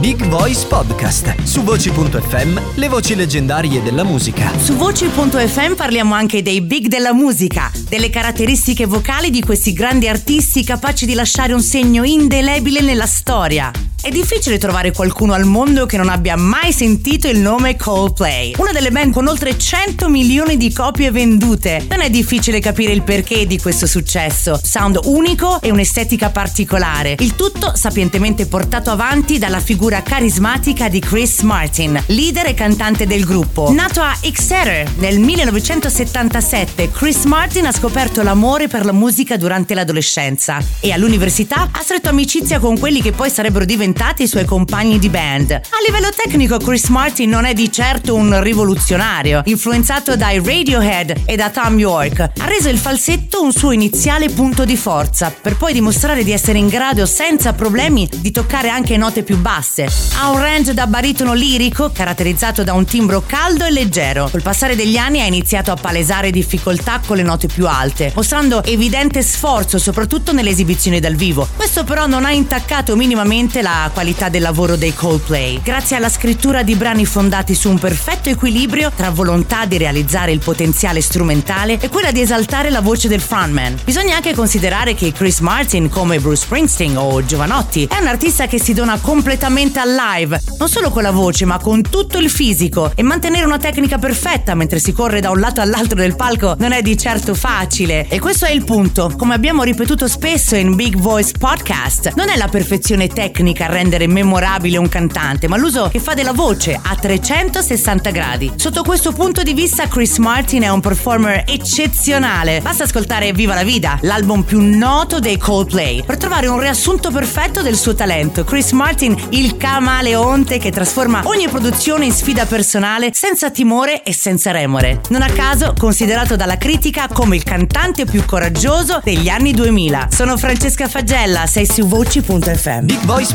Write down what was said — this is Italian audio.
Big Voice Podcast su voci.fm, le voci leggendarie della musica. Su voci.fm parliamo anche dei big della musica, delle caratteristiche vocali di questi grandi artisti capaci di lasciare un segno indelebile nella storia. È difficile trovare qualcuno al mondo che non abbia mai sentito il nome Coldplay, una delle band con oltre 100 milioni di copie vendute. Non è difficile capire il perché di questo successo. Sound unico e un'estetica particolare. Il tutto sapientemente portato avanti dalla figura carismatica di Chris Martin, leader e cantante del gruppo. Nato a Exeter nel 1977, Chris Martin ha scoperto l'amore per la musica durante l'adolescenza e all'università ha stretto amicizia con quelli che poi sarebbero diventati i suoi compagni di band. A livello tecnico Chris Martin non è di certo un rivoluzionario. Influenzato dai Radiohead e da Tom York, ha reso il falsetto un suo iniziale punto di forza, per poi dimostrare di essere in grado senza problemi di toccare anche note più basse. Ha un range da baritono lirico caratterizzato da un timbro caldo e leggero. Col passare degli anni ha iniziato a palesare difficoltà con le note più alte, mostrando evidente sforzo soprattutto nelle esibizioni dal vivo. Questo però non ha intaccato minimamente la qualità del lavoro dei Coldplay, grazie alla scrittura di brani fondati su un perfetto equilibrio tra volontà di realizzare il potenziale strumentale e quella di esaltare la voce del frontman. Bisogna anche considerare che Chris Martin, come Bruce Springsteen o Giovanotti, è un artista che si dona completamente al live, non solo con la voce ma con tutto il fisico e mantenere una tecnica perfetta mentre si corre da un lato all'altro del palco non è di certo facile. E questo è il punto, come abbiamo ripetuto spesso in Big Voice Podcast, non è la perfezione tecnica a rendere memorabile un cantante, ma l'uso che fa della voce a 360 gradi. Sotto questo punto di vista Chris Martin è un performer eccezionale. Basta ascoltare Viva la Vida, l'album più noto dei Coldplay, per trovare un riassunto perfetto del suo talento. Chris Martin, il camaleonte che trasforma ogni produzione in sfida personale senza timore e senza remore. Non a caso considerato dalla critica come il cantante più coraggioso degli anni 2000. Sono Francesca Fagella, sei su voci.fm. Big Voice